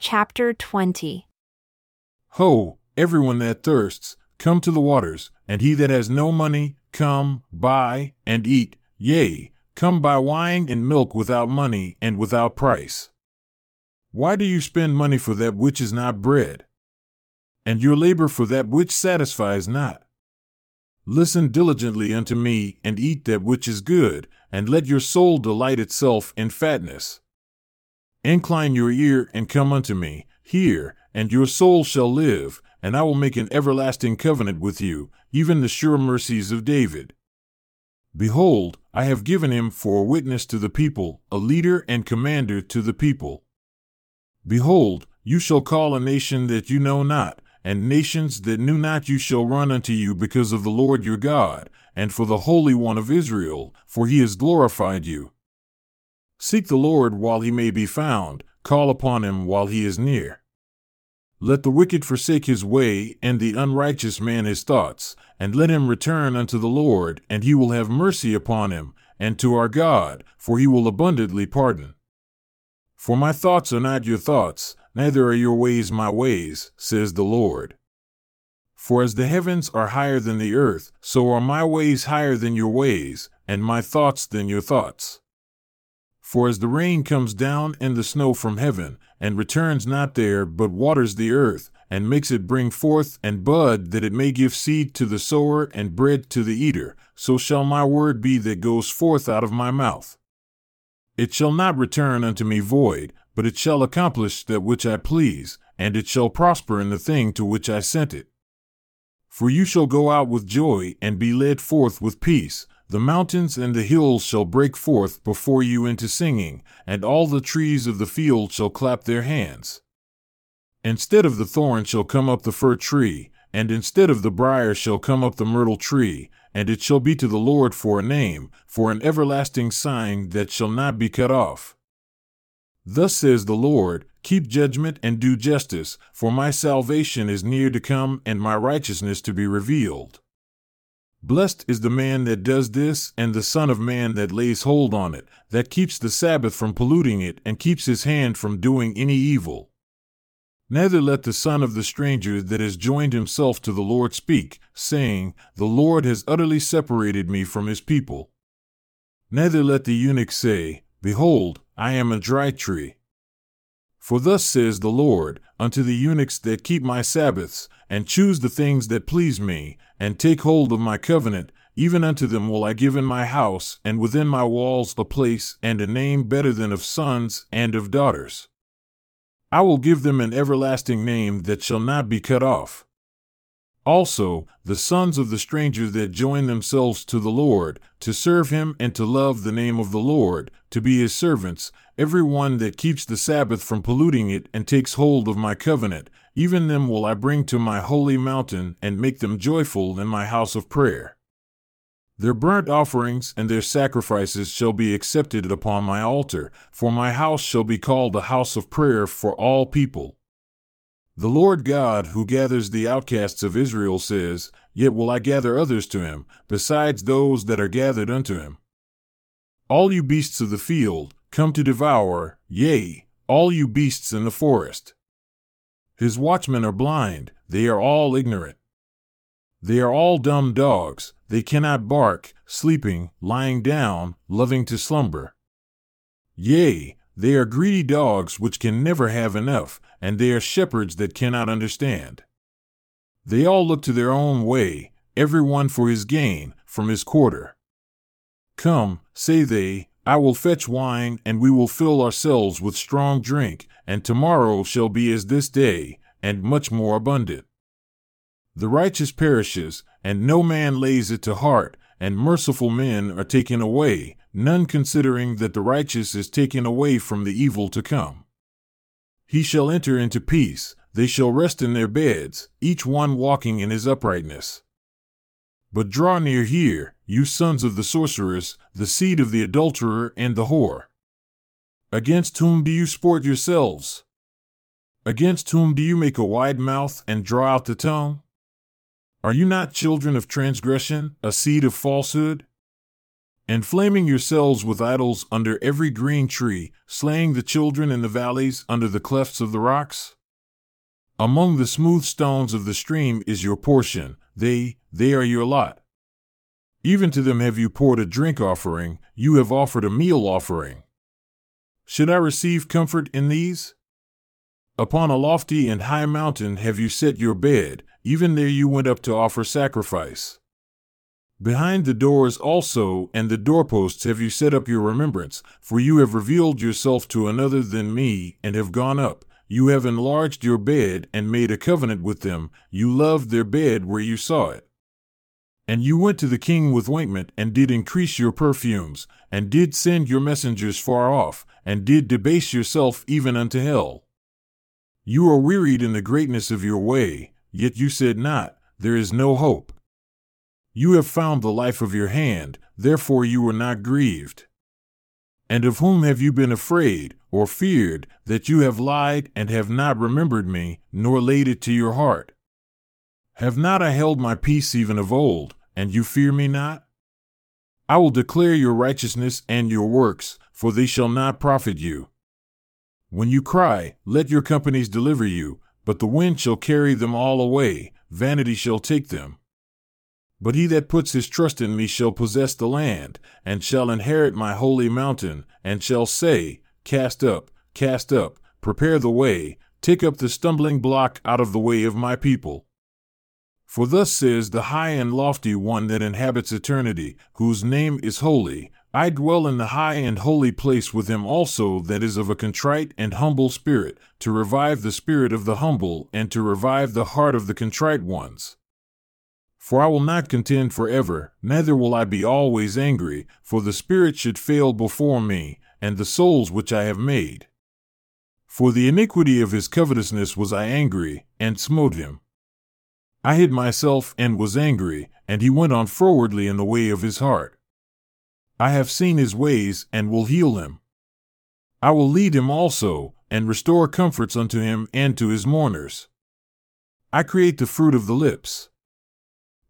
Chapter 20 Ho, everyone that thirsts, come to the waters, and he that has no money, come, buy, and eat. Yea, come buy wine and milk without money and without price. Why do you spend money for that which is not bread? And your labor for that which satisfies not? Listen diligently unto me, and eat that which is good, and let your soul delight itself in fatness. Incline your ear and come unto me, hear, and your soul shall live, and I will make an everlasting covenant with you, even the sure mercies of David. Behold, I have given him for a witness to the people, a leader and commander to the people. Behold, you shall call a nation that you know not, and nations that knew not you shall run unto you because of the Lord your God, and for the Holy One of Israel, for he has glorified you. Seek the Lord while he may be found, call upon him while he is near. Let the wicked forsake his way, and the unrighteous man his thoughts, and let him return unto the Lord, and he will have mercy upon him, and to our God, for he will abundantly pardon. For my thoughts are not your thoughts, neither are your ways my ways, says the Lord. For as the heavens are higher than the earth, so are my ways higher than your ways, and my thoughts than your thoughts. For as the rain comes down and the snow from heaven, and returns not there, but waters the earth, and makes it bring forth and bud, that it may give seed to the sower and bread to the eater, so shall my word be that goes forth out of my mouth. It shall not return unto me void, but it shall accomplish that which I please, and it shall prosper in the thing to which I sent it. For you shall go out with joy and be led forth with peace, the mountains and the hills shall break forth before you into singing, and all the trees of the field shall clap their hands. Instead of the thorn shall come up the fir tree, and instead of the brier shall come up the myrtle tree, and it shall be to the Lord for a name, for an everlasting sign that shall not be cut off. Thus says the Lord Keep judgment and do justice, for my salvation is near to come, and my righteousness to be revealed. Blessed is the man that does this, and the Son of Man that lays hold on it, that keeps the Sabbath from polluting it, and keeps his hand from doing any evil. Neither let the son of the stranger that has joined himself to the Lord speak, saying, The Lord has utterly separated me from his people. Neither let the eunuch say, Behold, I am a dry tree. For thus says the Lord, unto the eunuchs that keep my Sabbaths, and choose the things that please me, and take hold of my covenant, even unto them will I give in my house, and within my walls a place and a name better than of sons and of daughters. I will give them an everlasting name that shall not be cut off. Also, the sons of the stranger that join themselves to the Lord, to serve him and to love the name of the Lord, to be his servants, every one that keeps the Sabbath from polluting it and takes hold of my covenant, even them will I bring to my holy mountain and make them joyful in my house of prayer. Their burnt offerings and their sacrifices shall be accepted upon my altar, for my house shall be called a house of prayer for all people. The Lord God, who gathers the outcasts of Israel, says, Yet will I gather others to him, besides those that are gathered unto him. All you beasts of the field, come to devour, yea, all you beasts in the forest. His watchmen are blind, they are all ignorant. They are all dumb dogs, they cannot bark, sleeping, lying down, loving to slumber. Yea, they are greedy dogs which can never have enough, and they are shepherds that cannot understand. They all look to their own way, every one for his gain, from his quarter. Come, say they, I will fetch wine, and we will fill ourselves with strong drink, and tomorrow shall be as this day, and much more abundant. The righteous perishes, and no man lays it to heart, and merciful men are taken away, none considering that the righteous is taken away from the evil to come. He shall enter into peace, they shall rest in their beds, each one walking in his uprightness. But draw near here, you sons of the sorceress, the seed of the adulterer and the whore. Against whom do you sport yourselves? Against whom do you make a wide mouth and draw out the tongue? Are you not children of transgression, a seed of falsehood? inflaming yourselves with idols under every green tree, slaying the children in the valleys under the clefts of the rocks? Among the smooth stones of the stream is your portion, they, they are your lot. Even to them have you poured a drink offering, you have offered a meal offering. Should I receive comfort in these? Upon a lofty and high mountain have you set your bed, even there you went up to offer sacrifice. Behind the doors also and the doorposts have you set up your remembrance, for you have revealed yourself to another than me, and have gone up. You have enlarged your bed and made a covenant with them. You loved their bed where you saw it. And you went to the king with ointment, and did increase your perfumes, and did send your messengers far off, and did debase yourself even unto hell. You are wearied in the greatness of your way, yet you said not, There is no hope. You have found the life of your hand, therefore you were not grieved. And of whom have you been afraid, or feared, that you have lied and have not remembered me, nor laid it to your heart? Have not I held my peace even of old, and you fear me not? I will declare your righteousness and your works, for they shall not profit you. When you cry, let your companies deliver you, but the wind shall carry them all away, vanity shall take them. But he that puts his trust in me shall possess the land, and shall inherit my holy mountain, and shall say, Cast up, cast up, prepare the way, take up the stumbling block out of the way of my people. For thus says the high and lofty one that inhabits eternity, whose name is holy, I dwell in the high and holy place with him also that is of a contrite and humble spirit, to revive the spirit of the humble, and to revive the heart of the contrite ones. For I will not contend forever, neither will I be always angry, for the spirit should fail before me, and the souls which I have made. For the iniquity of his covetousness was I angry, and smote him. I hid myself and was angry, and he went on frowardly in the way of his heart. I have seen his ways, and will heal him. I will lead him also, and restore comforts unto him and to his mourners. I create the fruit of the lips.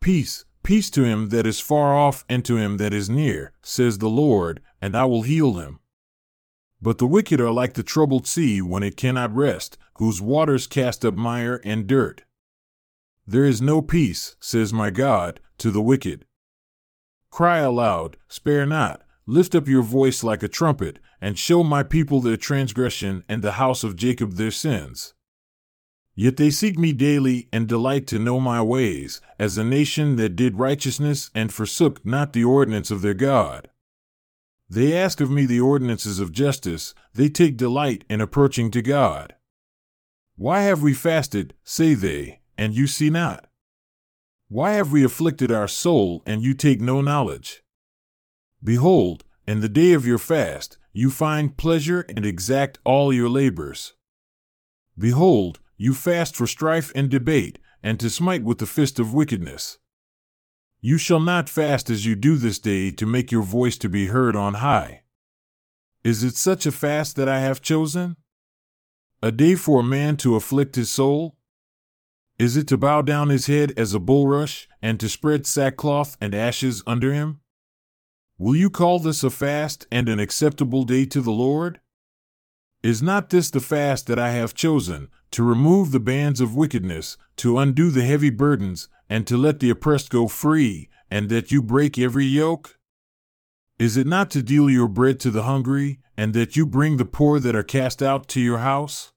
Peace, peace to him that is far off and to him that is near, says the Lord, and I will heal him. But the wicked are like the troubled sea when it cannot rest, whose waters cast up mire and dirt. There is no peace, says my God, to the wicked. Cry aloud, spare not, lift up your voice like a trumpet, and show my people their transgression and the house of Jacob their sins. Yet they seek me daily and delight to know my ways, as a nation that did righteousness and forsook not the ordinance of their God. They ask of me the ordinances of justice, they take delight in approaching to God. Why have we fasted, say they, and you see not? Why have we afflicted our soul, and you take no knowledge? Behold, in the day of your fast, you find pleasure and exact all your labors. Behold, you fast for strife and debate, and to smite with the fist of wickedness. You shall not fast as you do this day to make your voice to be heard on high. Is it such a fast that I have chosen? A day for a man to afflict his soul? Is it to bow down his head as a bulrush, and to spread sackcloth and ashes under him? Will you call this a fast and an acceptable day to the Lord? Is not this the fast that I have chosen, to remove the bands of wickedness, to undo the heavy burdens, and to let the oppressed go free, and that you break every yoke? Is it not to deal your bread to the hungry, and that you bring the poor that are cast out to your house?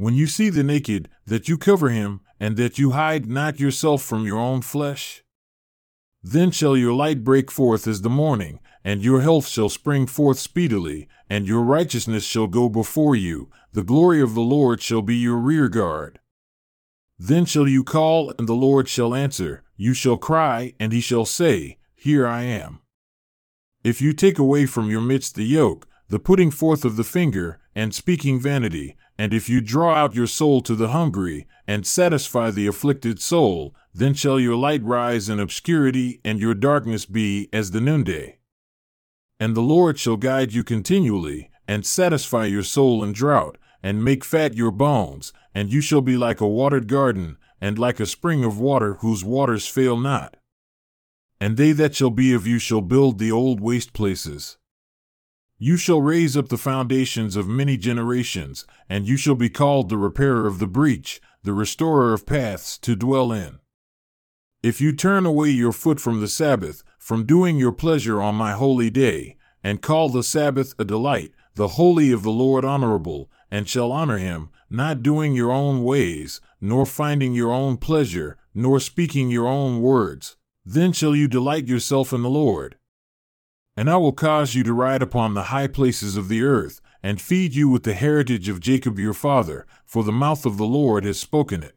When you see the naked, that you cover him, and that you hide not yourself from your own flesh? Then shall your light break forth as the morning, and your health shall spring forth speedily, and your righteousness shall go before you, the glory of the Lord shall be your rear guard. Then shall you call, and the Lord shall answer, you shall cry, and he shall say, Here I am. If you take away from your midst the yoke, the putting forth of the finger, and speaking vanity, and if you draw out your soul to the hungry, and satisfy the afflicted soul, then shall your light rise in obscurity, and your darkness be as the noonday. And the Lord shall guide you continually, and satisfy your soul in drought, and make fat your bones, and you shall be like a watered garden, and like a spring of water whose waters fail not. and they that shall be of you shall build the old waste places. You shall raise up the foundations of many generations, and you shall be called the repairer of the breach, the restorer of paths to dwell in. If you turn away your foot from the Sabbath, from doing your pleasure on my holy day, and call the Sabbath a delight, the holy of the Lord honorable, and shall honor him, not doing your own ways, nor finding your own pleasure, nor speaking your own words, then shall you delight yourself in the Lord. And I will cause you to ride upon the high places of the earth, and feed you with the heritage of Jacob your father, for the mouth of the Lord has spoken it.